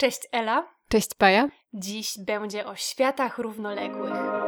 Cześć Ela. Cześć Paja. Dziś będzie o światach równoległych.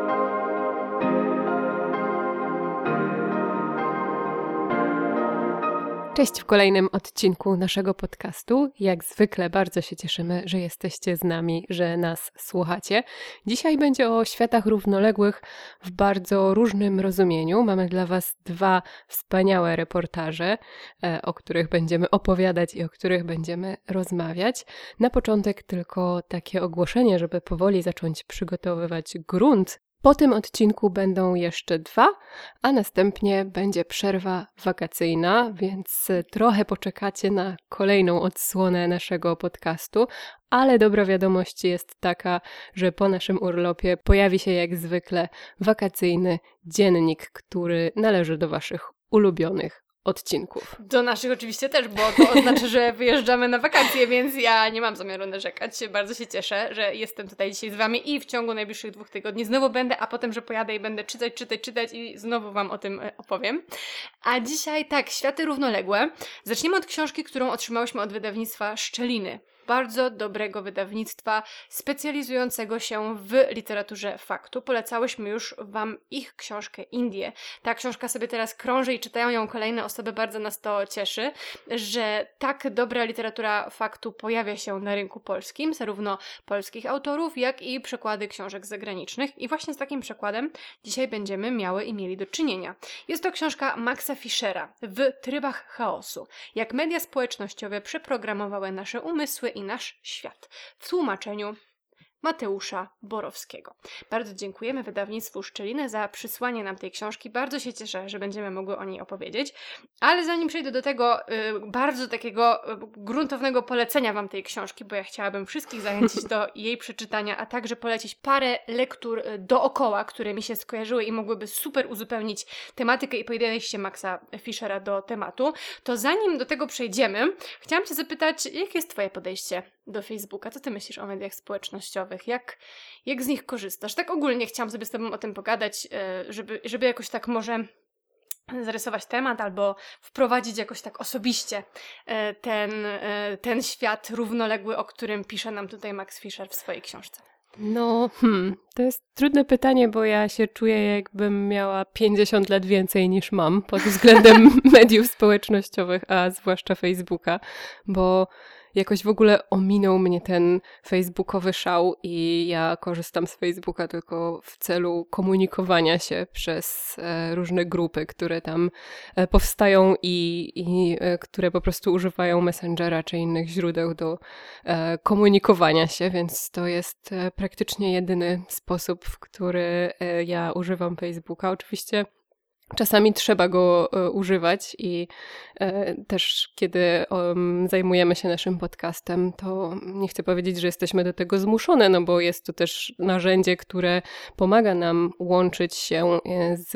Cześć w kolejnym odcinku naszego podcastu. Jak zwykle bardzo się cieszymy, że jesteście z nami, że nas słuchacie. Dzisiaj będzie o światach równoległych w bardzo różnym rozumieniu. Mamy dla Was dwa wspaniałe reportaże, e, o których będziemy opowiadać i o których będziemy rozmawiać. Na początek tylko takie ogłoszenie, żeby powoli zacząć przygotowywać grunt po tym odcinku będą jeszcze dwa, a następnie będzie przerwa wakacyjna, więc trochę poczekacie na kolejną odsłonę naszego podcastu. Ale dobra wiadomość jest taka, że po naszym urlopie pojawi się jak zwykle wakacyjny dziennik, który należy do Waszych ulubionych odcinków. Do naszych oczywiście też, bo to oznacza, że wyjeżdżamy na wakacje, więc ja nie mam zamiaru narzekać. Bardzo się cieszę, że jestem tutaj dzisiaj z Wami i w ciągu najbliższych dwóch tygodni znowu będę, a potem, że pojadę i będę czytać, czytać, czytać i znowu Wam o tym e, opowiem. A dzisiaj tak, Światy Równoległe. Zaczniemy od książki, którą otrzymałyśmy od wydawnictwa Szczeliny bardzo dobrego wydawnictwa specjalizującego się w literaturze faktu. Polecałyśmy już Wam ich książkę Indie. Ta książka sobie teraz krąży i czytają ją kolejne osoby. Bardzo nas to cieszy, że tak dobra literatura faktu pojawia się na rynku polskim, zarówno polskich autorów, jak i przekłady książek zagranicznych. I właśnie z takim przekładem dzisiaj będziemy miały i mieli do czynienia. Jest to książka Maxa Fischera w trybach chaosu. Jak media społecznościowe przeprogramowały nasze umysły i nasz świat. W tłumaczeniu Mateusza Borowskiego. Bardzo dziękujemy wydawnictwu Szczelinę za przysłanie nam tej książki. Bardzo się cieszę, że będziemy mogły o niej opowiedzieć. Ale zanim przejdę do tego y, bardzo takiego y, gruntownego polecenia Wam tej książki, bo ja chciałabym wszystkich zachęcić do jej przeczytania, a także polecić parę lektur y, dookoła, które mi się skojarzyły i mogłyby super uzupełnić tematykę i podejście Maxa Fischera do tematu, to zanim do tego przejdziemy, chciałam Cię zapytać, jakie jest Twoje podejście do Facebooka? Co Ty myślisz o mediach społecznościowych? Jak, jak z nich korzystasz? Tak ogólnie chciałam sobie z Tobą o tym pogadać, e, żeby, żeby jakoś tak może zarysować temat albo wprowadzić jakoś tak osobiście e, ten, e, ten świat równoległy, o którym pisze nam tutaj Max Fischer w swojej książce. No, hmm, to jest trudne pytanie, bo ja się czuję, jakbym miała 50 lat więcej niż mam pod względem mediów społecznościowych, a zwłaszcza Facebooka, bo jakoś w ogóle ominął mnie ten facebookowy szał i ja korzystam z Facebooka tylko w celu komunikowania się przez e, różne grupy, które tam e, powstają i, i e, które po prostu używają Messengera czy innych źródeł do komunikowania się, więc to jest praktycznie jedyny sposób, w który ja używam Facebooka. Oczywiście Czasami trzeba go e, używać i e, też kiedy zajmujemy się naszym podcastem, to nie chcę powiedzieć, że jesteśmy do tego zmuszone, no bo jest to też narzędzie, które pomaga nam łączyć się e, z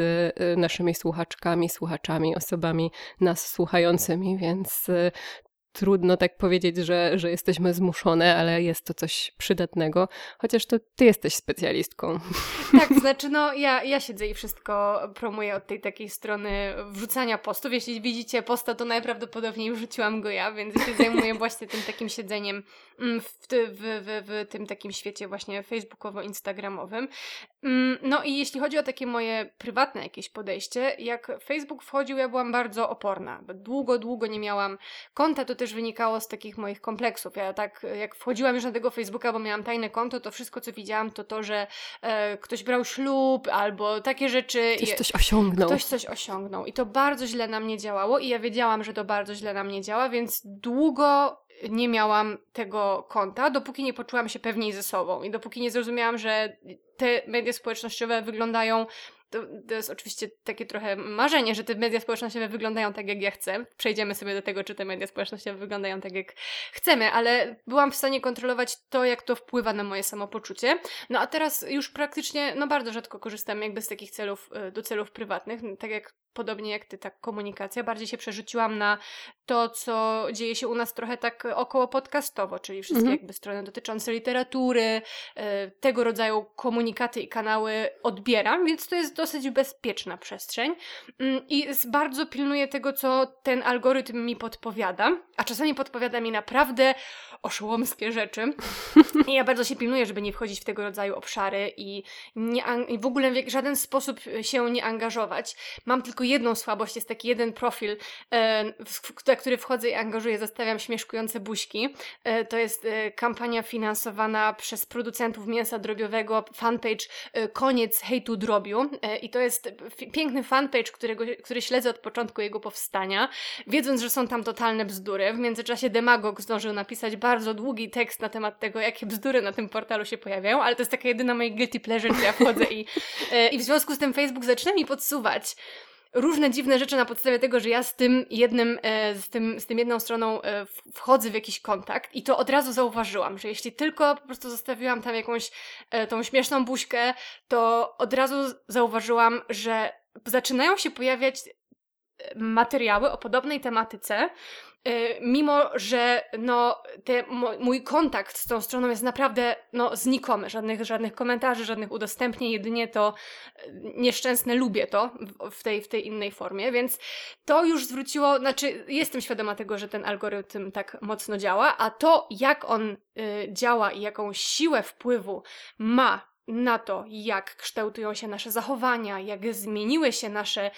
naszymi słuchaczkami, słuchaczami, osobami nas słuchającymi, więc trudno tak powiedzieć, że, że jesteśmy zmuszone, ale jest to coś przydatnego, chociaż to ty jesteś specjalistką. Tak, znaczy no ja, ja siedzę i wszystko promuję od tej takiej strony wrzucania postów. Jeśli widzicie posta, to najprawdopodobniej wrzuciłam go ja, więc się zajmuję właśnie tym takim siedzeniem mm, w, w, w, w tym takim świecie właśnie facebookowo-instagramowym. Mm, no i jeśli chodzi o takie moje prywatne jakieś podejście, jak Facebook wchodził, ja byłam bardzo oporna. Długo, długo nie miałam konta, to też też wynikało z takich moich kompleksów. Ja tak, jak wchodziłam już na tego Facebooka, bo miałam tajne konto, to wszystko, co widziałam, to to, że e, ktoś brał ślub albo takie rzeczy. Ktoś coś osiągnął. Ktoś coś osiągnął. I to bardzo źle na mnie działało i ja wiedziałam, że to bardzo źle na mnie działa, więc długo nie miałam tego konta, dopóki nie poczułam się pewniej ze sobą i dopóki nie zrozumiałam, że te media społecznościowe wyglądają to, to, jest oczywiście takie trochę marzenie, że te media społecznościowe wyglądają tak, jak ja chcę. Przejdziemy sobie do tego, czy te media społecznościowe wyglądają tak, jak chcemy, ale byłam w stanie kontrolować to, jak to wpływa na moje samopoczucie. No a teraz już praktycznie, no bardzo rzadko korzystam jakby z takich celów, y, do celów prywatnych, tak jak podobnie jak ty, tak komunikacja. Bardziej się przerzuciłam na to, co dzieje się u nas trochę tak około podcastowo, czyli wszystkie mhm. jakby strony dotyczące literatury, e, tego rodzaju komunikaty i kanały odbieram, więc to jest dosyć bezpieczna przestrzeń mm, i bardzo pilnuję tego, co ten algorytm mi podpowiada, a czasami podpowiada mi naprawdę oszołomskie rzeczy. I ja bardzo się pilnuję, żeby nie wchodzić w tego rodzaju obszary i, nie, i w ogóle w żaden sposób się nie angażować. Mam tylko jedną słabość, jest taki jeden profil, e, w, który wchodzę i angażuję, zostawiam śmieszkujące buźki. E, to jest e, kampania finansowana przez producentów mięsa drobiowego, fanpage Koniec hejtu drobiu. I to jest piękny fanpage, którego, który śledzę od początku jego powstania, wiedząc, że są tam totalne bzdury. W międzyczasie demagog zdążył napisać bardzo długi tekst na temat tego, jakie bzdury na tym portalu się pojawiają, ale to jest taka jedyna moja guilty pleasure, gdzie ja wchodzę i, i w związku z tym Facebook zaczyna mi podsuwać różne dziwne rzeczy na podstawie tego, że ja z tym jednym, e, z, tym, z tym jedną stroną e, wchodzę w jakiś kontakt i to od razu zauważyłam, że jeśli tylko po prostu zostawiłam tam jakąś e, tą śmieszną buźkę, to od razu zauważyłam, że zaczynają się pojawiać materiały o podobnej tematyce, mimo że no, te, mój kontakt z tą stroną jest naprawdę no, znikomy. Żadnych, żadnych komentarzy, żadnych udostępnień, jedynie to y, nieszczęsne lubię to w tej, w tej innej formie, więc to już zwróciło, znaczy jestem świadoma tego, że ten algorytm tak mocno działa, a to jak on y, działa i jaką siłę wpływu ma na to, jak kształtują się nasze zachowania, jak zmieniły się nasze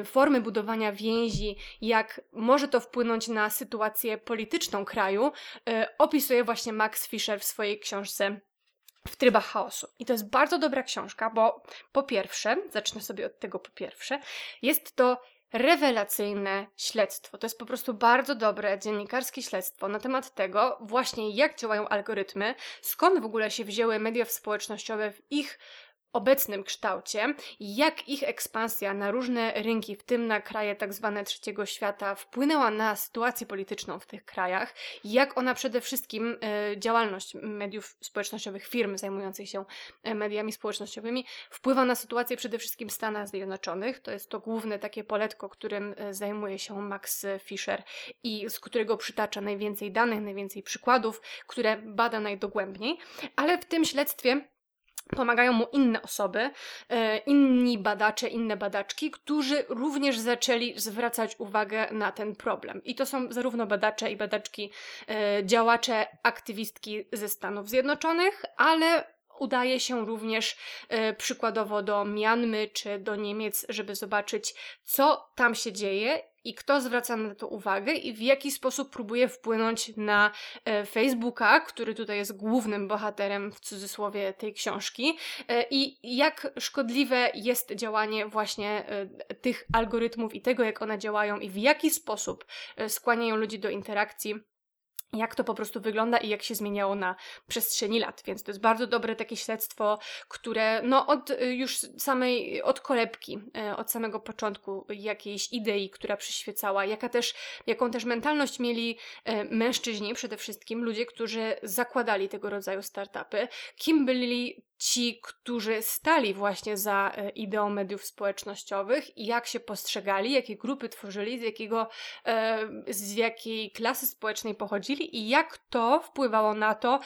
y, formy budowania więzi, jak może to wpłynąć na sytuację polityczną kraju, y, opisuje właśnie Max Fischer w swojej książce w trybach chaosu. I to jest bardzo dobra książka, bo po pierwsze, zacznę sobie od tego po pierwsze, jest to rewelacyjne śledztwo. To jest po prostu bardzo dobre dziennikarskie śledztwo na temat tego właśnie jak działają algorytmy, skąd w ogóle się wzięły media społecznościowe w ich obecnym kształcie, jak ich ekspansja na różne rynki, w tym na kraje tak zwane trzeciego świata, wpłynęła na sytuację polityczną w tych krajach, jak ona przede wszystkim e, działalność mediów społecznościowych, firm zajmujących się e, mediami społecznościowymi, wpływa na sytuację przede wszystkim w Stanach Zjednoczonych. To jest to główne takie poletko, którym e, zajmuje się Max Fisher i z którego przytacza najwięcej danych, najwięcej przykładów, które bada najdogłębniej. Ale w tym śledztwie Pomagają mu inne osoby, e, inni badacze, inne badaczki, którzy również zaczęli zwracać uwagę na ten problem. I to są zarówno badacze i badaczki, e, działacze, aktywistki ze Stanów Zjednoczonych, ale udaje się również e, przykładowo do Mianmy czy do Niemiec, żeby zobaczyć, co tam się dzieje i kto zwraca na to uwagę i w jaki sposób próbuje wpłynąć na e, Facebooka, który tutaj jest głównym bohaterem w cudzysłowie tej książki e, i jak szkodliwe jest działanie właśnie e, tych algorytmów i tego, jak one działają i w jaki sposób skłaniają ludzi do interakcji jak to po prostu wygląda i jak się zmieniało na przestrzeni lat. Więc to jest bardzo dobre takie śledztwo, które no od y, już samej, od kolebki, y, od samego początku jakiejś idei, która przyświecała, jaka też, jaką też mentalność mieli y, mężczyźni, przede wszystkim ludzie, którzy zakładali tego rodzaju startupy, kim byli ci, którzy stali właśnie za e, ideą mediów społecznościowych i jak się postrzegali, jakie grupy tworzyli, z, jakiego, e, z jakiej klasy społecznej pochodzili i jak to wpływało na to,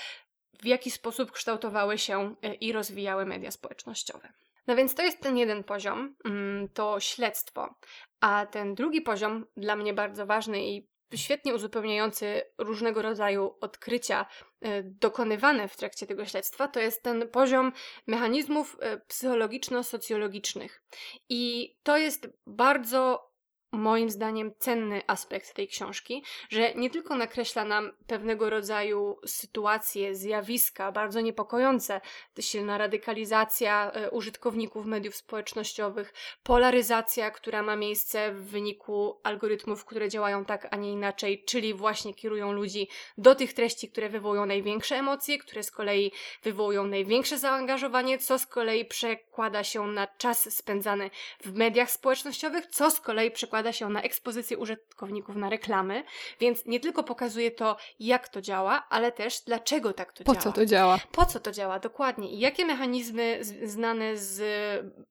w jaki sposób kształtowały się e, i rozwijały media społecznościowe. No więc to jest ten jeden poziom, mm, to śledztwo. A ten drugi poziom, dla mnie bardzo ważny i świetnie uzupełniający różnego rodzaju odkrycia e, dokonywane w trakcie tego śledztwa, to jest ten poziom mechanizmów e, psychologiczno-socjologicznych. I to jest bardzo moim zdaniem cenny aspekt tej książki, że nie tylko nakreśla nam pewnego rodzaju sytuacje, zjawiska bardzo niepokojące, silna radykalizacja e, użytkowników mediów społecznościowych, polaryzacja, która ma miejsce w wyniku algorytmów, które działają tak, a nie inaczej, czyli właśnie kierują ludzi do tych treści, które wywołują największe emocje, które z kolei wywołują największe zaangażowanie, co z kolei przekłada się na czas spędzany w mediach społecznościowych, co z kolei przekłada przekłada się na ekspozycję użytkowników na reklamy, więc nie tylko pokazuje to, jak to działa, ale też dlaczego tak to po działa. Po co to działa? Po co to działa, dokładnie. I jakie mechanizmy znane z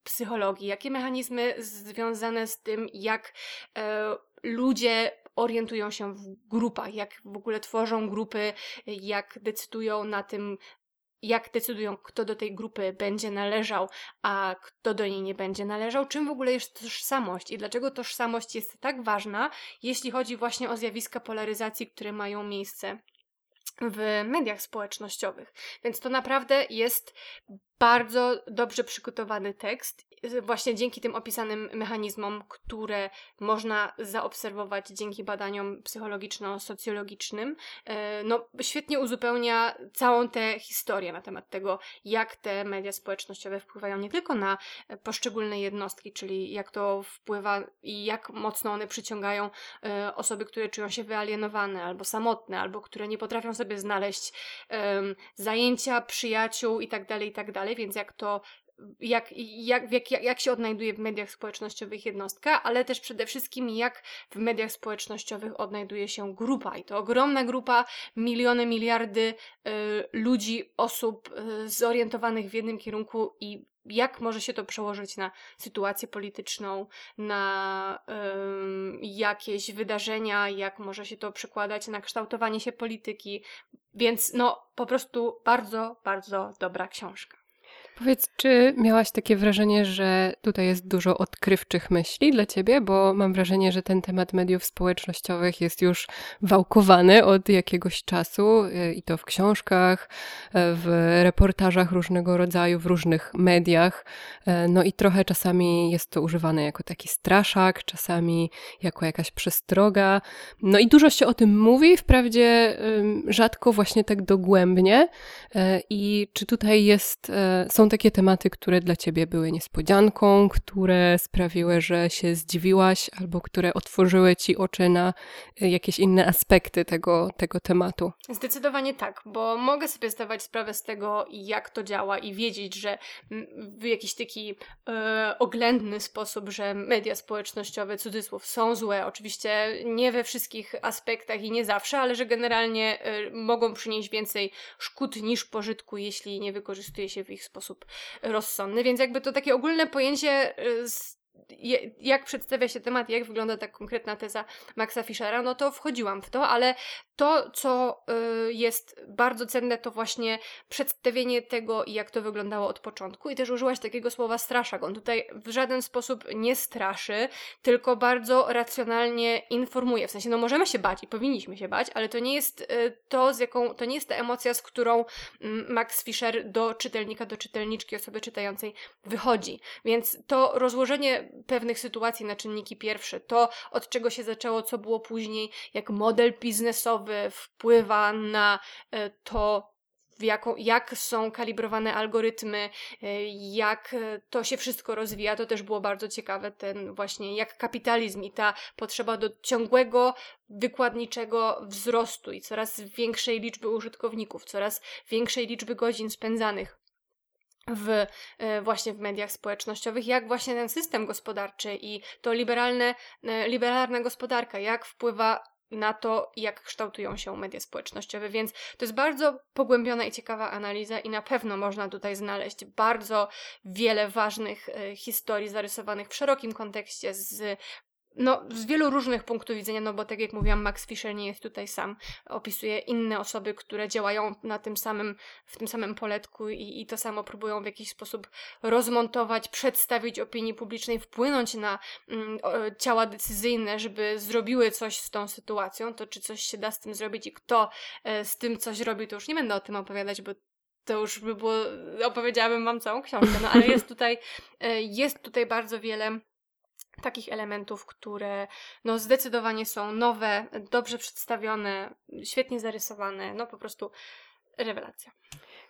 psychologii, jakie mechanizmy związane z tym, jak e, ludzie orientują się w grupach, jak w ogóle tworzą grupy, jak decydują na tym, jak decydują, kto do tej grupy będzie należał, a kto do niej nie będzie należał, czym w ogóle jest tożsamość i dlaczego tożsamość jest tak ważna, jeśli chodzi właśnie o zjawiska polaryzacji, które mają miejsce w mediach społecznościowych. Więc to naprawdę jest bardzo dobrze przygotowany tekst, właśnie dzięki tym opisanym mechanizmom, które można zaobserwować dzięki badaniom psychologiczno-socjologicznym, e, no, świetnie uzupełnia całą tę historię na temat tego, jak te media społecznościowe wpływają nie tylko na poszczególne jednostki, czyli jak to wpływa i jak mocno one przyciągają e, osoby, które czują się wyalienowane albo samotne, albo które nie potrafią sobie znaleźć zajęcia, przyjaciół itd., tak itd., tak więc jak to jak, jak, jak, jak się odnajduje w mediach społecznościowych jednostka, ale też przede wszystkim jak w mediach społecznościowych odnajduje się grupa. I to ogromna grupa, miliony, miliardy y, ludzi, osób y, zorientowanych w jednym kierunku i jak może się to przełożyć na sytuację polityczną, na jakieś wydarzenia, jak może się to przekładać na kształtowanie się polityki. Więc no, po prostu bardzo, bardzo dobra książka. Powiedz, czy miałaś takie wrażenie, że tutaj jest dużo odkrywczych myśli dla ciebie? Bo mam wrażenie, że ten temat mediów społecznościowych jest już wałkowany od jakiegoś czasu y, i to w książkach, y, w reportażach różnego rodzaju, w różnych mediach. Y, no i trochę czasami jest to używane jako taki straszak, czasami jako jakaś przestroga. No i dużo się o tym mówi, wprawdzie rzadko właśnie tak dogłębnie. I czy tutaj jest, są takie tematy, które dla ciebie były niespodzianką, które sprawiły, że się zdziwiłaś, albo które otworzyły ci oczy na y, jakieś inne aspekty tego, tego tematu? Zdecydowanie tak, bo mogę sobie zdawać sprawę z tego, jak to działa i wiedzieć, że w jakiś taki e, oględny sposób, że media społecznościowe, cudzysłów, są złe. Oczywiście nie we wszystkich aspektach i nie zawsze, ale że generalnie e, mogą przynieść więcej szkód niż pożytku, jeśli nie wykorzystuje się w ich sposób sposób rozsądny, więc jakby to takie ogólne pojęcie y, jak przedstawia się temat, jak wygląda ta konkretna teza Maxa Fischera, no to wchodziłam w to, ale to, co y, jest bardzo cenne, to właśnie przedstawienie tego, jak to wyglądało od początku. I też użyłaś takiego słowa straszak. On tutaj w żaden sposób nie straszy, tylko bardzo racjonalnie informuje. W sensie, no możemy się bać i powinniśmy się bać, ale to nie jest y, to, z jaką, to nie jest ta emocja, z którą mm, Max Fischer do czytelnika, do czytelniczki, osoby czytającej wychodzi. Więc to rozłożenie pewnych sytuacji na czynniki pierwsze, to od czego się zaczęło, co było później, jak model biznesowy, wpływa na e, to, jaką, jak są kalibrowane algorytmy, e, jak e, to się wszystko rozwija. To też było bardzo ciekawe, ten właśnie jak kapitalizm i ta potrzeba do ciągłego, wykładniczego wzrostu i coraz większej liczby użytkowników, coraz większej liczby godzin spędzanych w, właśnie w mediach społecznościowych, jak właśnie ten system gospodarczy i to liberalne, liberalna gospodarka, jak wpływa na to, jak kształtują się media społecznościowe, więc to jest bardzo pogłębiona i ciekawa analiza i na pewno można tutaj znaleźć bardzo wiele ważnych e, historii zarysowanych w szerokim kontekście z no, z wielu różnych punktów widzenia, no bo tak jak mówiłam, Max Fischer nie jest tutaj sam. Opisuje inne osoby, które działają na tym samym, w tym samym poletku i, i to samo próbują w jakiś sposób rozmontować, przedstawić opinii publicznej, wpłynąć na mm, ciała decyzyjne, żeby zrobiły coś z tą sytuacją. To czy coś się da z tym zrobić i kto e, z tym coś robi, to już nie będę o tym opowiadać, bo to już by było, opowiedziałabym wam całą książkę, no ale jest tutaj, e, jest tutaj bardzo wiele takich elementów, które no zdecydowanie są nowe, dobrze przedstawione, świetnie zarysowane, no po prostu rewelacja.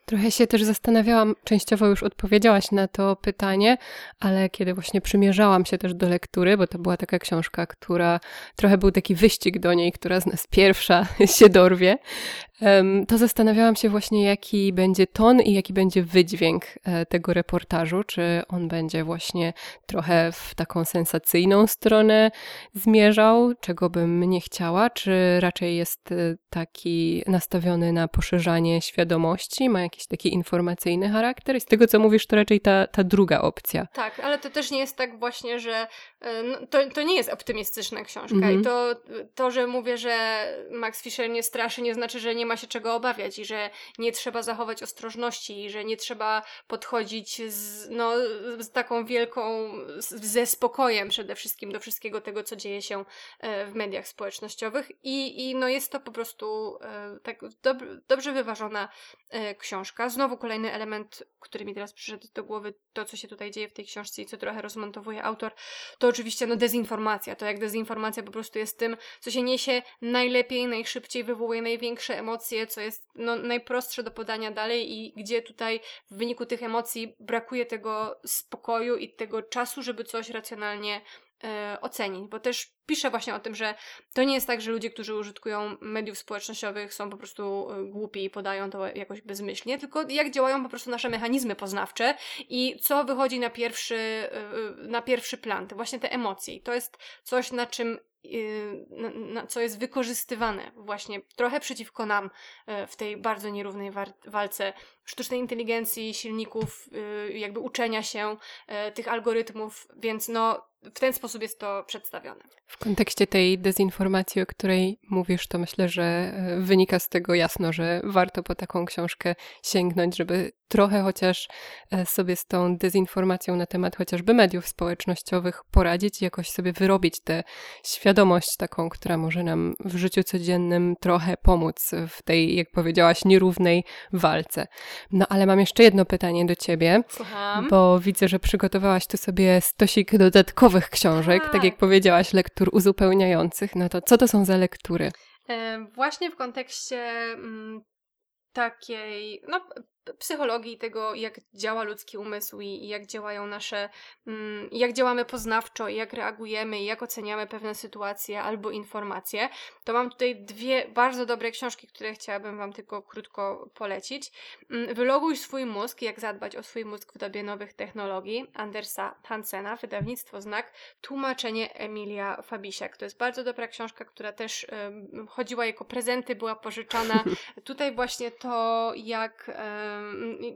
Trochę się też zastanawiałam, częściowo już odpowiedziałaś na to pytanie, ale kiedy właśnie przymierzałam się też do lektury, bo to była taka książka, która trochę był taki wyścig do niej, która z nas pierwsza się dorwie, to zastanawiałam się właśnie, jaki będzie ton i jaki będzie wydźwięk e, tego reportażu. Czy on będzie właśnie trochę w taką sensacyjną stronę zmierzał, czego bym nie chciała, czy raczej jest e, taki nastawiony na poszerzanie świadomości, ma jakiś taki informacyjny charakter. I z tego, co mówisz, to raczej ta, ta druga opcja. Tak, ale to też nie jest tak właśnie, że no, to, to nie jest optymistyczna książka. Mm -hmm. I mhm. to, to, że mówię, że Max Fisher nie straszy, nie znaczy, że nie ma się czego obawiać i że nie trzeba zachować ostrożności i że nie trzeba podchodzić z, no, z taką wielką, ze spokojem przede wszystkim do wszystkiego tego, co dzieje się e, w mediach społecznościowych. I, i no jest to po prostu e, tak dob dobrze wyważona książka. Znowu kolejny element, który mi teraz przyszedł do głowy, to co się tutaj dzieje w tej książce i co trochę rozmontowuje autor, to oczywiście no dezinformacja. To jak dezinformacja po prostu jest tym, co się niesie najlepiej, najszybciej, wywołuje największe emocje, co jest no, najprostsze do podania dalej i gdzie tutaj w wyniku tych emocji brakuje tego spokoju i tego czasu, żeby coś racjonalnie e, ocenić, bo też piszę właśnie o tym, że to nie jest tak, że ludzie, którzy użytkują mediów społecznościowych są po prostu e, głupi i podają to jakoś bezmyślnie, tylko jak działają po prostu nasze mechanizmy poznawcze i co wychodzi na pierwszy, e, na pierwszy plan, to właśnie te emocje. I to jest coś, na czym na, na, co jest wykorzystywane właśnie trochę przeciwko nam w tej bardzo nierównej walce sztucznej inteligencji, silników, y, jakby uczenia się tych algorytmów, więc no w ten sposób jest to przedstawione. W kontekście tej dezinformacji, o której mówisz, to myślę, że e, wynika z tego jasno, że warto po taką książkę sięgnąć, żeby trochę chociaż e, sobie z tą dezinformacją na temat chociażby mediów społecznościowych poradzić i jakoś sobie wyrobić tę świadomość taką, która może nam w życiu codziennym trochę pomóc w tej, jak powiedziałaś, nierównej walce. No ale mam jeszcze jedno pytanie do ciebie, Słucham. bo widzę, że przygotowałaś tu sobie stosik dodatkowych książek, tak, tak jak powiedziałaś, lektur uzupełniających. No to co to są za lektury? Właśnie w kontekście mm, takiej, no psychologii tego, jak działa ludzki umysł i, jak działają nasze, mm, jak działamy poznawczo jak reagujemy jak oceniamy pewne sytuacje albo informacje, to mam tutaj dwie bardzo dobre książki, które chciałabym Wam tylko krótko polecić. Mm, Wyloguj swój mózg, jak zadbać o swój mózg w dobie nowych technologii, Andersa Hansena, wydawnictwo Znak, tłumaczenie Emilia Fabisiak. To jest bardzo dobra książka, która też chodziła jako prezenty, była pożyczana. tutaj właśnie to, jak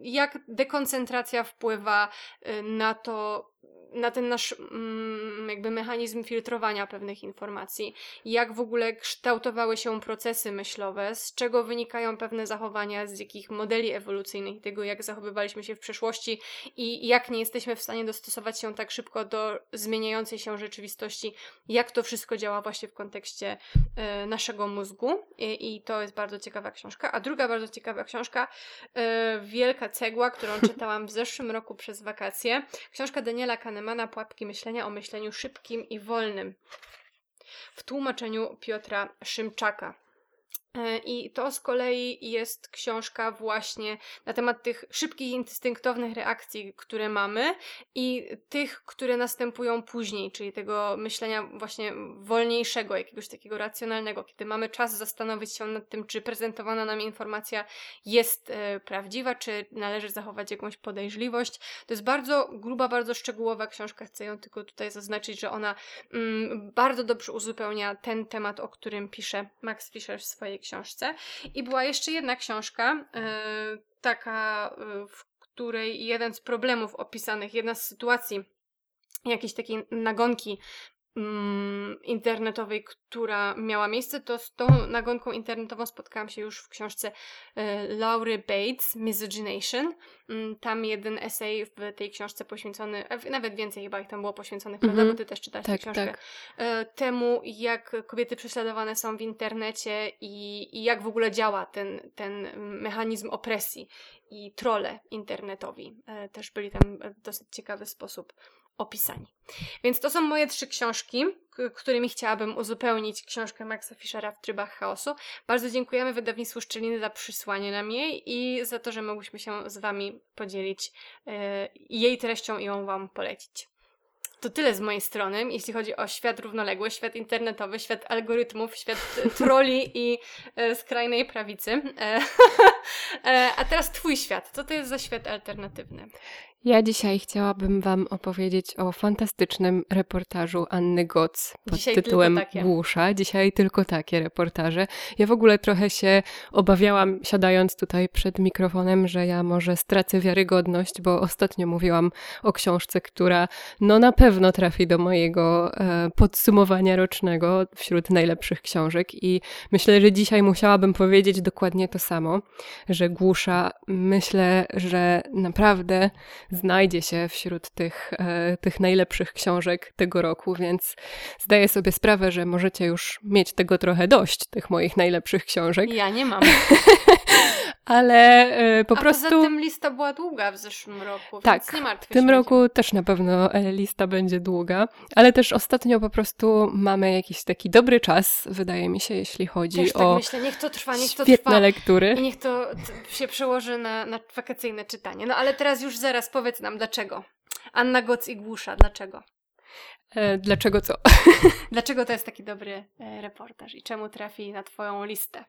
jak dekoncentracja wpływa y, na to, na ten nasz mm, jakby mechanizm filtrowania pewnych informacji, jak w ogóle kształtowały się procesy myślowe, z czego wynikają pewne zachowania, z jakich modeli ewolucyjnych, tego jak zachowywaliśmy się w przeszłości? I jak nie jesteśmy w stanie dostosować się tak szybko do zmieniającej się rzeczywistości, jak to wszystko działa właśnie w kontekście y, naszego mózgu? I, I, to jest bardzo ciekawa książka. A druga bardzo ciekawa książka, y, Wielka Cegła, którą czytałam w zeszłym roku przez wakacje, książka Daniela Kahnemana Kahnemana Pułapki myślenia o myśleniu szybkim i wolnym w tłumaczeniu Piotra Szymczaka. E, I to z kolei jest książka właśnie na temat tych szybkich, instynktownych reakcji, które mamy i tych, które następują później, czyli tego myślenia właśnie wolniejszego, jakiegoś takiego racjonalnego, kiedy mamy czas zastanowić się nad tym, czy prezentowana nam informacja jest e, prawdziwa, czy należy zachować jakąś podejrzliwość. To jest bardzo gruba, bardzo szczegółowa książka, chcę ją tylko tutaj zaznaczyć, że ona mm, bardzo dobrze uzupełnia ten temat, o którym pisze Max Fischer w swojej książce. I była jeszcze jedna książka, yy, taka, yy, w której jeden z problemów opisanych, jedna z sytuacji jakiejś takiej nagonki internetowej, która miała miejsce, to z tą nagonką internetową spotkałam się już w książce e, Laury Bates, Misogynation. Mm, tam jeden esej w tej książce poświęcony, nawet więcej chyba ich tam było poświęconych, mm -hmm. prawda? Bo ty też czytałaś tak, tę książkę. Tak. E, temu, jak kobiety prześladowane są w internecie i, i jak w ogóle działa ten, ten mechanizm opresji i trole internetowi. E, też byli tam w dosyć ciekawy sposób opisani. Więc to są moje trzy książki, którymi chciałabym uzupełnić książkę Maxa Fischera w trybach chaosu. Bardzo dziękujemy wydawnictwu Szczeliny za przysłanie nam jej i za to, że mogłyśmy się z Wami podzielić yy, jej treścią i ją Wam polecić. to tyle z mojej strony, jeśli chodzi o świat równoległy, świat internetowy, świat algorytmów, świat troli i e, skrajnej prawicy. E, e, a teraz twój świat. Co to jest za świat alternatywny? Ja dzisiaj chciałabym Wam opowiedzieć o fantastycznym reportażu Anny Goc pod Dzisiaj tytułem. Głusza. Dzisiaj tylko takie reportaże. Ja w ogóle trochę się obawiałam, siadając tutaj przed mikrofonem, że ja może stracę wiarygodność, bo ostatnio mówiłam o książce, która no na pewno trafi do mojego e, podsumowania rocznego wśród najlepszych książek i myślę, że dzisiaj musiałabym powiedzieć dokładnie to samo, że Głusza myślę, że naprawdę znajdzie się wśród tych, e, tych najlepszych książek tego roku, więc zdaję sobie sprawę, że możecie już mieć tego trochę dość, tych moich najlepszych książek, Ja nie mam. ale e, po A prostu... poza tym lista była długa w zeszłym roku, Tak, więc nie martw W tym się. roku też na pewno e, lista będzie długa, ale też ostatnio po prostu mamy jakiś taki dobry czas, wydaje mi się, jeśli chodzi Też tak o myślę, niech to trwa, niech to trwa. lektury. I niech to się przełoży na, na wakacyjne czytanie. No ale teraz już zaraz powiedz nam dlaczego. Anna Goc i Głusza, dlaczego? E, Dlaczego co? Dlaczego to jest taki dobry reportaż i czemu trafi na twoją listę?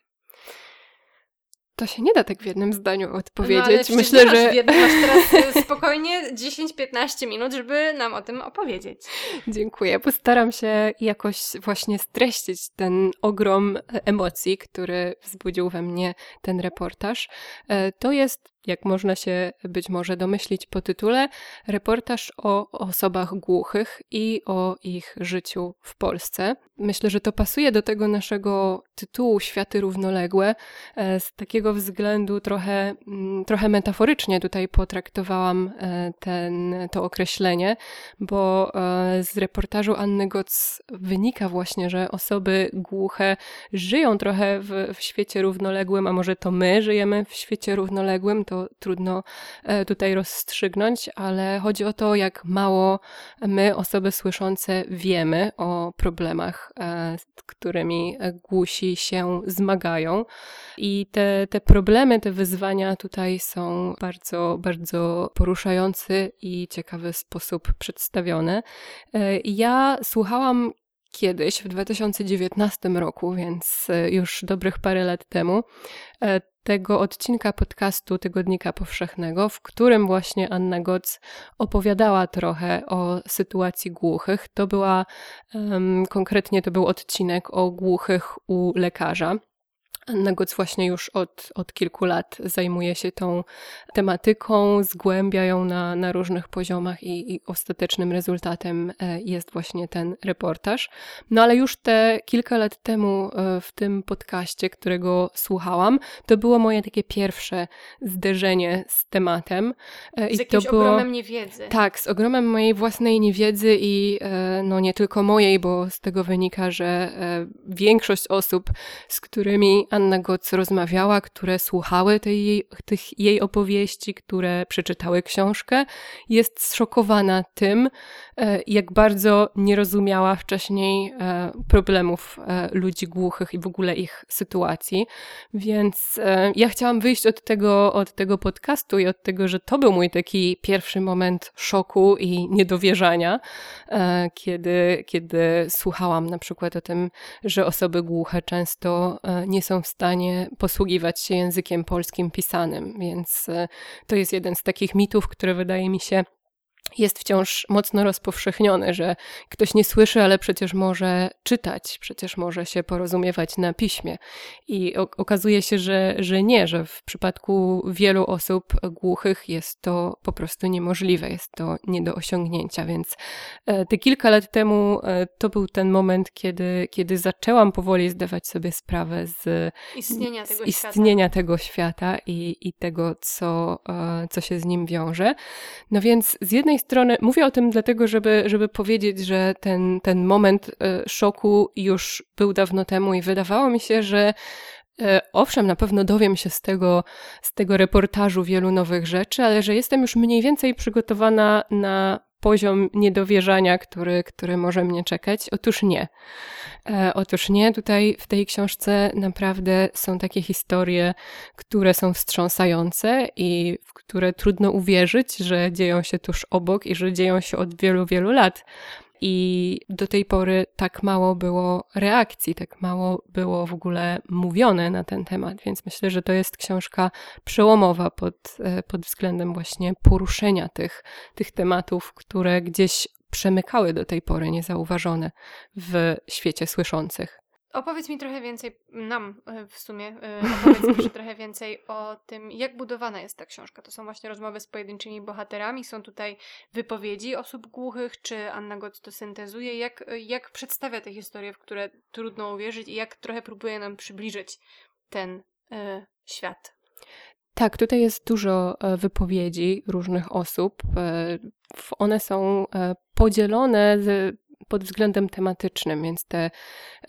To się nie da tak w jednym zdaniu No, odpowiedzieć. przecież Myślę, że w jednym, masz teraz e, spokojnie 10-15 minut, żeby nam o tym opowiedzieć. Dziękuję. Postaram się jakoś właśnie streścić ten ogrom e, emocji, który wzbudził we mnie ten reportaż. E, To jest, jak można się być może domyślić po tytule, reportaż o osobach głuchych i o ich życiu w Polsce. Myślę, że to pasuje do tego naszego tytułu Światy równoległe. E, Z takiego względu trochę, mm, trochę metaforycznie tutaj potraktowałam e, ten, to określenie, bo e, z reportażu Anny Goc wynika właśnie, że osoby głuche żyją trochę w, w świecie równoległym, a może to my żyjemy w świecie równoległym, to trudno e, tutaj rozstrzygnąć, ale chodzi o to, jak mało my, osoby słyszące, wiemy o problemach, e, z którymi głusi się zmagają. I te, te problemy, te wyzwania tutaj są bardzo, bardzo poruszający i ciekawy sposób przedstawione. E, Ja słuchałam kiedyś, w 2019 roku, więc e, już dobrych parę lat temu, e, tego odcinka podcastu Tygodnika Powszechnego, w którym właśnie Anna Goc opowiadała trochę o sytuacji głuchych. To była, em, konkretnie to był odcinek o głuchych u lekarza. Anna Goc właśnie już od, od kilku lat zajmuje się tą tematyką, zgłębia ją na, na różnych poziomach i, i ostatecznym rezultatem e, jest właśnie ten reportaż. No ale już te kilka lat temu e, w tym podcaście, którego słuchałam, to było moje takie pierwsze zderzenie z tematem. E, Z I to było... ogromem niewiedzy. Tak, z ogromem mojej własnej niewiedzy i no nie tylko mojej, bo z tego wynika, że większość osób, z którymi Anna Goc rozmawiała, które słuchały jej, tych jej opowieści, które przeczytały książkę, jest zszokowana tym, e, jak bardzo nie rozumiała wcześniej e, problemów e, ludzi głuchych i w ogóle ich sytuacji. Więc ja chciałam wyjść od tego, od tego podcastu i od tego, że to był mój taki pierwszy moment szoku i niedowierzania, kiedy, kiedy słuchałam na przykład o tym, że osoby głuche często nie są w stanie posługiwać się językiem polskim pisanym. Więc e, to jest jeden z takich mitów, które wydaje mi się jest wciąż mocno rozpowszechniony, że ktoś nie słyszy, ale przecież może czytać, przecież może się porozumiewać na piśmie. I okazuje się, że, że nie, że w przypadku wielu osób głuchych jest to po prostu niemożliwe, jest to nie do osiągnięcia. Więc e, te kilka lat temu e, to był ten moment, kiedy, kiedy zaczęłam powoli zdawać sobie sprawę z Istnienia z tego istnienia tego świata i, i tego, co, e, co się z nim wiąże. No więc z jednej strony mówię o tym dlatego, żeby, żeby powiedzieć, że ten, ten moment e, szoku już był dawno temu i wydawało mi się, że e, Owszem, na pewno dowiem się z tego, z tego reportażu wielu nowych rzeczy, ale że jestem już mniej więcej przygotowana na poziom niedowierzania, który, który może mnie czekać? Otóż nie. E, otóż nie. Tutaj w tej książce naprawdę są takie historie, które są wstrząsające i w które trudno uwierzyć, że dzieją się tuż obok i że dzieją się od wielu, wielu lat. I do tej pory tak mało było reakcji, tak mało było w ogóle mówione na ten temat, więc myślę, że to jest książka przełomowa pod, e, pod względem właśnie poruszenia tych, tych tematów, które gdzieś przemykały do tej pory niezauważone w świecie słyszących. Opowiedz mi trochę więcej, nam e, w sumie, e, opowiedz mi trochę więcej o tym, jak budowana jest ta książka. To są właśnie rozmowy z pojedynczymi bohaterami, są tutaj wypowiedzi osób głuchych, czy Anna Gott to syntezuje, jak, jak przedstawia te historie, w które trudno uwierzyć i jak trochę próbuje nam przybliżyć ten y, świat. Tak, tutaj jest dużo wypowiedzi różnych osób. One są podzielone z pod względem tematycznym, więc te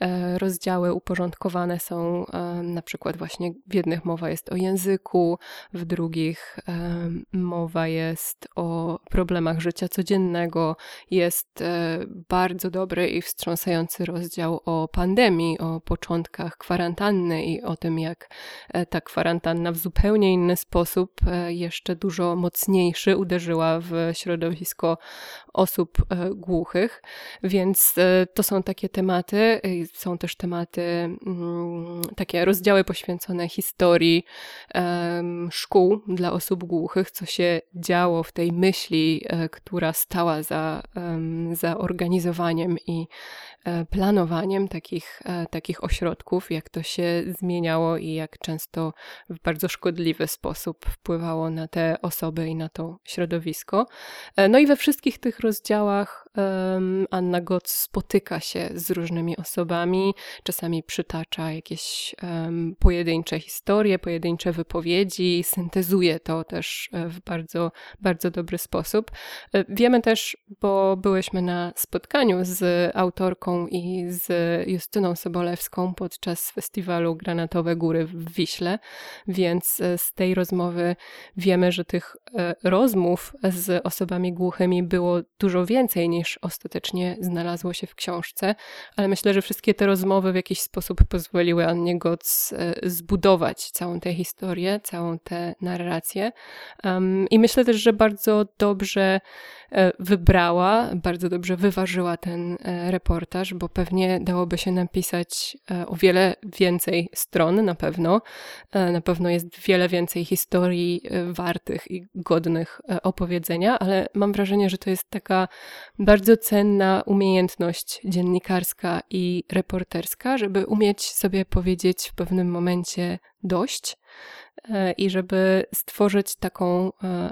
e, rozdziały uporządkowane są e, na przykład właśnie w jednych mowa jest o języku, w drugich e, mowa jest o problemach życia codziennego. Jest bardzo dobry i wstrząsający rozdział o pandemii, o początkach kwarantanny i o tym, jak ta kwarantanna w zupełnie inny sposób, jeszcze dużo mocniejszy, uderzyła w środowisko osób głuchych. Więc e, to są takie tematy. Są też tematy, mm, takie rozdziały poświęcone historii szkół dla osób głuchych, co się działo w tej myśli, e, która stała za, za organizowaniem i planowaniem takich, e, takich ośrodków, jak to się zmieniało i jak często w bardzo szkodliwy sposób wpływało na te osoby i na to środowisko. E, no i we wszystkich tych rozdziałach Anna Gotz spotyka się z różnymi osobami, czasami przytacza jakieś pojedyncze historie, pojedyncze wypowiedzi, syntezuje to też w bardzo, bardzo dobry sposób. Wiemy też, bo byłyśmy na spotkaniu z autorką i z Justyną Sobolewską podczas festiwalu Granatowe Góry w Wiśle, więc e, z tej rozmowy wiemy, że tych e, rozmów z osobami głuchymi było dużo więcej niż ostatecznie znalazło się w książce, ale myślę, że wszystkie te rozmowy w jakiś sposób pozwoliły Annie Goc e, zbudować całą tę historię, całą tę narrację. I myślę też, że bardzo dobrze wybrała, bardzo dobrze wyważyła ten reportaż bo pewnie dałoby się napisać e, o wiele więcej stron na pewno. E, na pewno jest wiele więcej historii e, wartych i godnych opowiedzenia, ale mam wrażenie, że to jest taka bardzo cenna umiejętność dziennikarska i reporterska, żeby umieć sobie powiedzieć w pewnym momencie dość i żeby stworzyć taką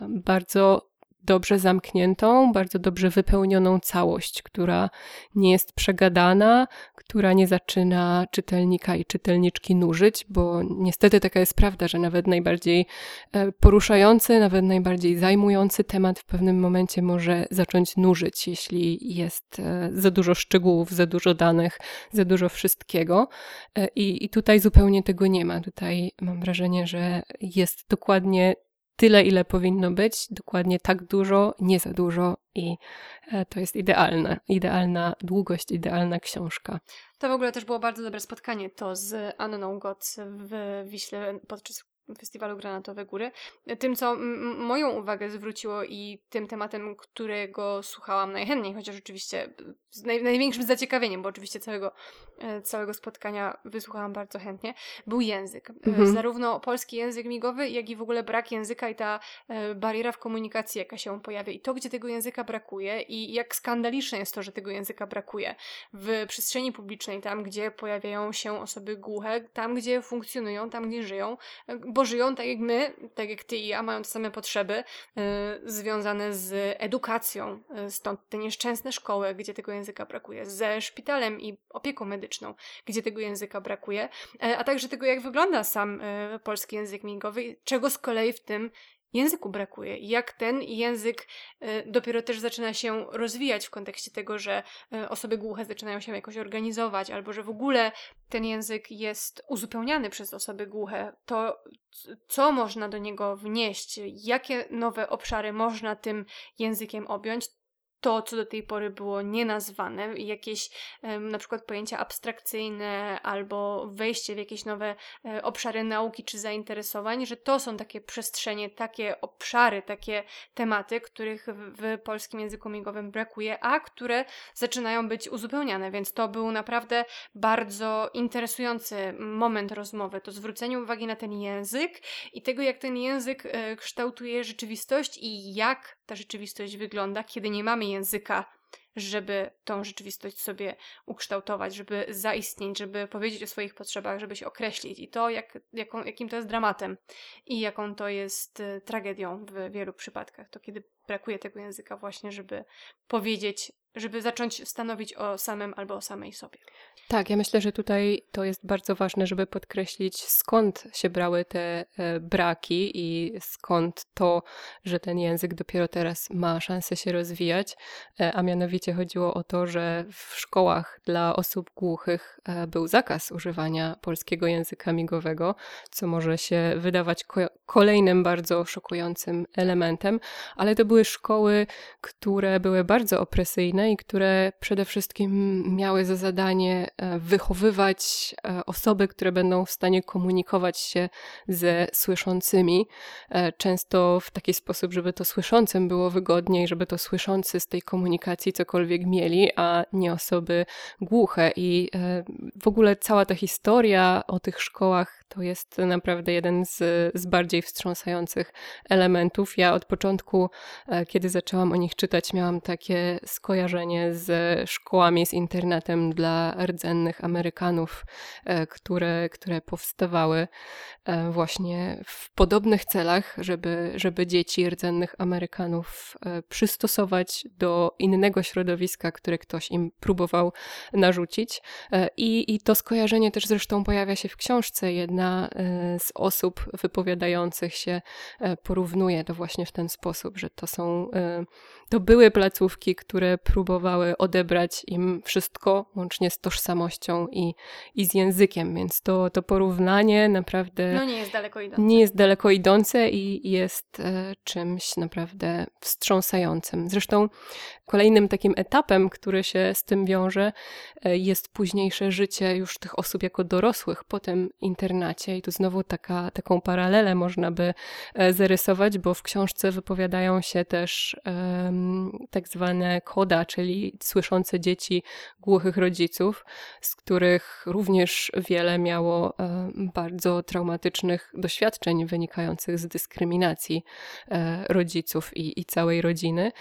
bardzo dobrze zamkniętą, bardzo dobrze wypełnioną całość, która nie jest przegadana, która nie zaczyna czytelnika i czytelniczki nużyć, bo niestety taka jest prawda, że nawet najbardziej e, poruszający, nawet najbardziej zajmujący temat w pewnym momencie może zacząć nużyć, jeśli jest e, za dużo szczegółów, za dużo danych, za dużo wszystkiego. E, I, i tutaj zupełnie tego nie ma. Tutaj mam wrażenie, że jest dokładnie tyle, ile powinno być, dokładnie tak dużo, nie za dużo i e, to jest idealne, idealna długość, idealna książka. To w ogóle też było bardzo dobre spotkanie to z Anną Gotz w Wiśle podczas Festiwalu Granatowe Góry. Tym, co moją uwagę zwróciło i tym tematem, którego słuchałam najchętniej, chociaż oczywiście z naj największym zaciekawieniem, bo oczywiście całego, e, całego spotkania wysłuchałam bardzo chętnie, był język. E, mhm. Zarówno polski język migowy, jak i w ogóle brak języka i ta e, bariera w komunikacji, jaka się pojawia. I to, gdzie tego języka brakuje i jak skandaliczne jest to, że tego języka brakuje w przestrzeni publicznej, tam, gdzie pojawiają się osoby głuche, tam, gdzie funkcjonują, tam, gdzie żyją, bo żyją tak jak my, tak jak ty i ja, mają te same potrzeby związane z edukacją. Stąd te nieszczęsne szkoły, gdzie tego języka brakuje, ze szpitalem i opieką medyczną, gdzie tego języka brakuje, y, a także tego, jak wygląda sam polski język migowy, czego z kolei w tym języku brakuje. Jak ten język y, dopiero też zaczyna się rozwijać w kontekście tego, że osoby głuche zaczynają się jakoś organizować, albo że w ogóle ten język jest uzupełniany przez osoby głuche, to co można do niego wnieść, jakie nowe obszary można tym językiem objąć, to, co do tej pory było nienazwane, jakieś na przykład pojęcia abstrakcyjne albo wejście w jakieś nowe e, obszary nauki czy zainteresowań, że to są takie przestrzenie, takie obszary, takie tematy, których w polskim języku migowym brakuje, a które zaczynają być uzupełniane, więc to był naprawdę bardzo interesujący moment rozmowy, to zwrócenie uwagi na ten język i tego, jak ten język e, kształtuje rzeczywistość i jak ta rzeczywistość wygląda, kiedy nie mamy języka, żeby tą rzeczywistość sobie ukształtować, żeby zaistnieć, żeby powiedzieć o swoich potrzebach, żeby się określić i to, jak, jaką, jakim to jest dramatem i jaką to jest y, tragedią w wielu przypadkach. To kiedy brakuje tego języka właśnie, żeby powiedzieć żeby zacząć stanowić o samym albo o samej sobie. Tak, ja myślę, że tutaj to jest bardzo ważne, żeby podkreślić, skąd się brały te e, braki i skąd to, że ten język dopiero teraz ma szansę się rozwijać. E, a mianowicie chodziło o to, że w szkołach dla osób głuchych e, był zakaz używania polskiego języka migowego, co może się wydawać kolejnym bardzo szokującym elementem, ale to były szkoły, które były bardzo opresyjne i które przede wszystkim miały za zadanie e, wychowywać e, osoby, które będą w stanie komunikować się ze słyszącymi, e, często w taki sposób, żeby to słyszącym było wygodniej, żeby to słyszący z tej komunikacji cokolwiek mieli, a nie osoby głuche. I w ogóle cała ta historia o tych szkołach to jest naprawdę jeden z, z bardziej wstrząsających elementów. Ja od początku, kiedy zaczęłam o nich czytać, miałam takie skojarzenie, skojarzenie z szkołami, z internetem dla rdzennych Amerykanów, e, które, które powstawały e, właśnie w podobnych celach, żeby, żeby dzieci rdzennych Amerykanów e, przystosować do innego środowiska, które ktoś im próbował narzucić. I, I to skojarzenie też zresztą pojawia się w książce. Jedna z osób wypowiadających się porównuje to właśnie w ten sposób, że to są to były placówki, które próbowały odebrać im wszystko, łącznie z tożsamością i, i z językiem, więc to, to porównanie naprawdę no nie jest daleko idące. Nie jest daleko idące i jest e, czymś naprawdę wstrząsającym. Zresztą kolejnym takim etapem, który się z tym wiąże, e, jest późniejsze życie już tych osób jako dorosłych po tym internacie i tu znowu taka, taką paralelę można by e, zarysować, bo w książce wypowiadają się też tak zwane koda, czyli słyszące dzieci głuchych rodziców, z których również wiele miało bardzo traumatycznych doświadczeń wynikających z dyskryminacji e, rodziców i, i całej rodziny,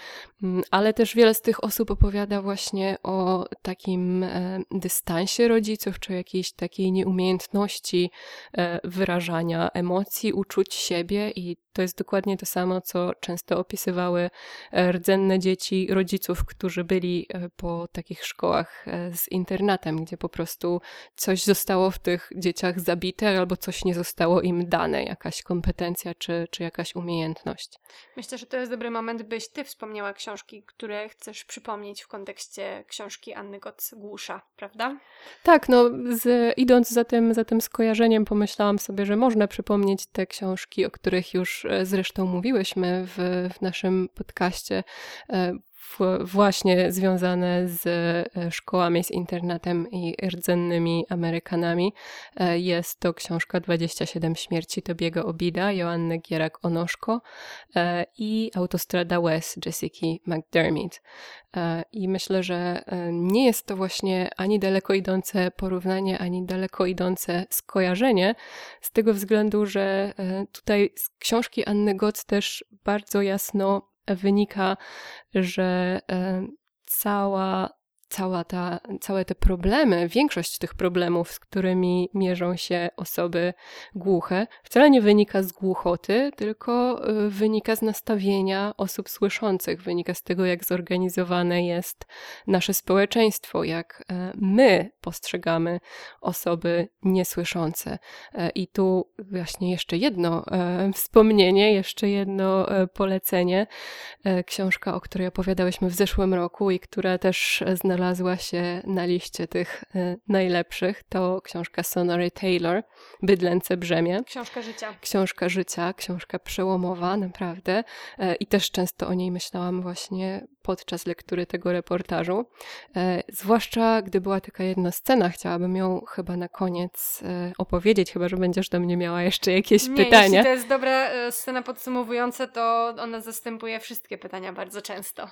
mm, ale też wiele z tych osób opowiada właśnie o takim dystansie rodziców, czy jakiejś takiej nieumiejętności e, wyrażania emocji, uczuć siebie i to jest dokładnie to samo, co często opisywały e, rdzenne dzieci rodziców, którzy byli e, po takich szkołach e, z internatem, gdzie po prostu coś zostało w tych dzieciach zabite albo coś nie zostało im dane, jakaś kompetencja czy, czy jakaś umiejętność. Myślę, że to jest dobry moment, byś ty wspomniała książki, które chcesz przypomnieć w kontekście książki Anny Gotz-Głusza, prawda? Tak, no z, idąc za tym, za tym skojarzeniem pomyślałam sobie, że można przypomnieć te książki, o których już E, zresztą mówiłyśmy w, w naszym podcaście, e, właśnie związane z e, szkołami, z internetem i rdzennymi Amerykanami. Jest to książka 27 śmierci Tobiego Obida, Joanny Gierak-Onoszko i Autostrada West Jessica McDermott. I myślę, że nie jest to właśnie ani daleko idące porównanie, ani daleko idące skojarzenie, z tego względu, że tutaj z książki Anny Gotz też bardzo jasno wynika, że cała cała ta, całe te problemy, większość tych problemów, z którymi mierzą się osoby głuche, wcale nie wynika z głuchoty, tylko y, wynika z nastawienia osób słyszących, wynika z tego, jak zorganizowane jest nasze społeczeństwo, jak e, my postrzegamy osoby niesłyszące. E, I tu właśnie jeszcze jedno e, wspomnienie, jeszcze jedno polecenie. Książka, o której opowiadałyśmy w zeszłym roku i która też znalazła znalazła się na liście tych y, najlepszych, to książka Sonory Taylor, Bydlęce Brzemię. Książka życia. Książka życia, książka przełomowa, naprawdę. E, I też często o niej myślałam właśnie podczas lektury tego reportażu. E, zwłaszcza gdy była taka jedna scena, chciałabym ją chyba na koniec e, opowiedzieć, chyba że będziesz do mnie miała jeszcze jakieś Nie, pytania. jeśli to jest dobra scena podsumowująca, to ona zastępuje wszystkie pytania bardzo często.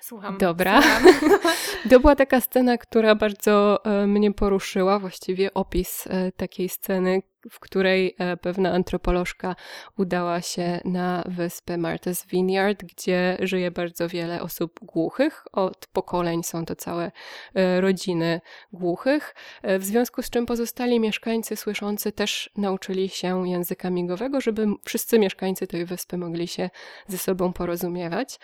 Słucham. Dobra. Słucham. Była taka scena, która bardzo e, mnie poruszyła, właściwie opis e, takiej sceny, w której e, pewna antropolożka udała się na wyspę Martha's Vineyard, gdzie żyje bardzo wiele osób głuchych. Od pokoleń są to całe e, rodziny głuchych, e, w związku z czym pozostali mieszkańcy słyszący też nauczyli się języka migowego, żeby wszyscy mieszkańcy tej wyspy mogli się ze sobą porozumiewać.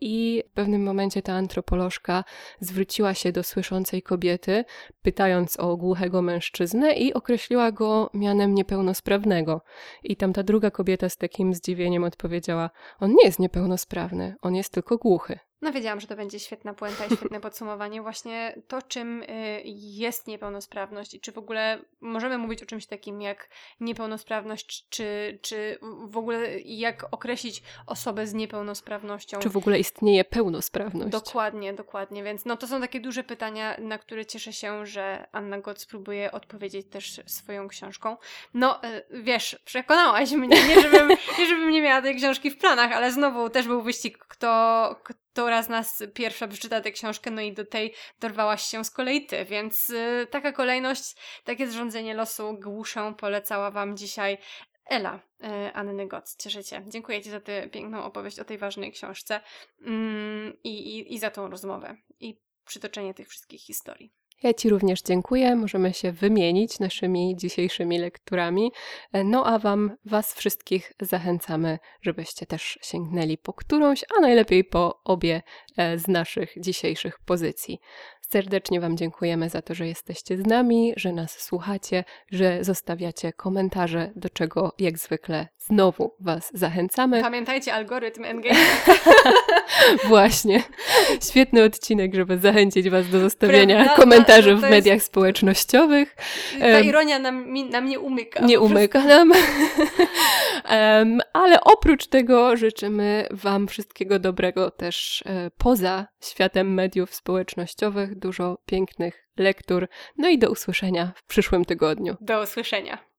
I w pewnym momencie ta antropolożka zwróciła się do słyszącej kobiety, pytając o głuchego mężczyznę i określiła go mianem niepełnosprawnego. I tam ta druga kobieta z takim zdziwieniem odpowiedziała: On nie jest niepełnosprawny, on jest tylko głuchy. No wiedziałam, że to będzie świetna puenta i świetne podsumowanie. Właśnie to, czym y, jest niepełnosprawność i czy w ogóle możemy mówić o czymś takim jak niepełnosprawność, czy, czy w ogóle jak określić osobę z niepełnosprawnością. Czy w ogóle istnieje pełnosprawność? Dokładnie, dokładnie. Więc no, to są takie duże pytania, na które cieszę się, że Anna Gott spróbuje odpowiedzieć też swoją książką. No, y, wiesz, przekonałaś mnie, nie żebym, nie żebym nie miała tej książki w planach, ale znowu też był wyścig, kto, kto raz nas pierwsza przeczyta tę książkę, no i do tej dorwałaś się z kolei ty, więc y, taka kolejność, takie zrządzenie losu głuszę polecała wam dzisiaj Ela y, Anny Gott. Cieszę się. Dziękuję Ci za tę piękną opowieść o tej ważnej książce mm, i, i za tą rozmowę i przytoczenie tych wszystkich historii. Ja Ci również dziękuję. Możemy się wymienić naszymi dzisiejszymi lekturami. No a Wam, Was wszystkich zachęcamy, żebyście też sięgnęli po którąś, a najlepiej po obie e, z naszych dzisiejszych pozycji. Serdecznie Wam dziękujemy za to, że jesteście z nami, że nas słuchacie, że zostawiacie komentarze, do czego jak zwykle znowu Was zachęcamy. Pamiętajcie algorytm engagement. Właśnie. Świetny odcinek, żeby zachęcić Was do zostawienia Prawda? komentarzy To- w to jest- mediach społecznościowych. Ta ironia nam, nam nie umyka. Nie umyka nam. Em, ale oprócz tego życzymy Wam wszystkiego dobrego też e, poza światem mediów społecznościowych. Dużo pięknych lektur. No i do usłyszenia w przyszłym tygodniu. Do usłyszenia.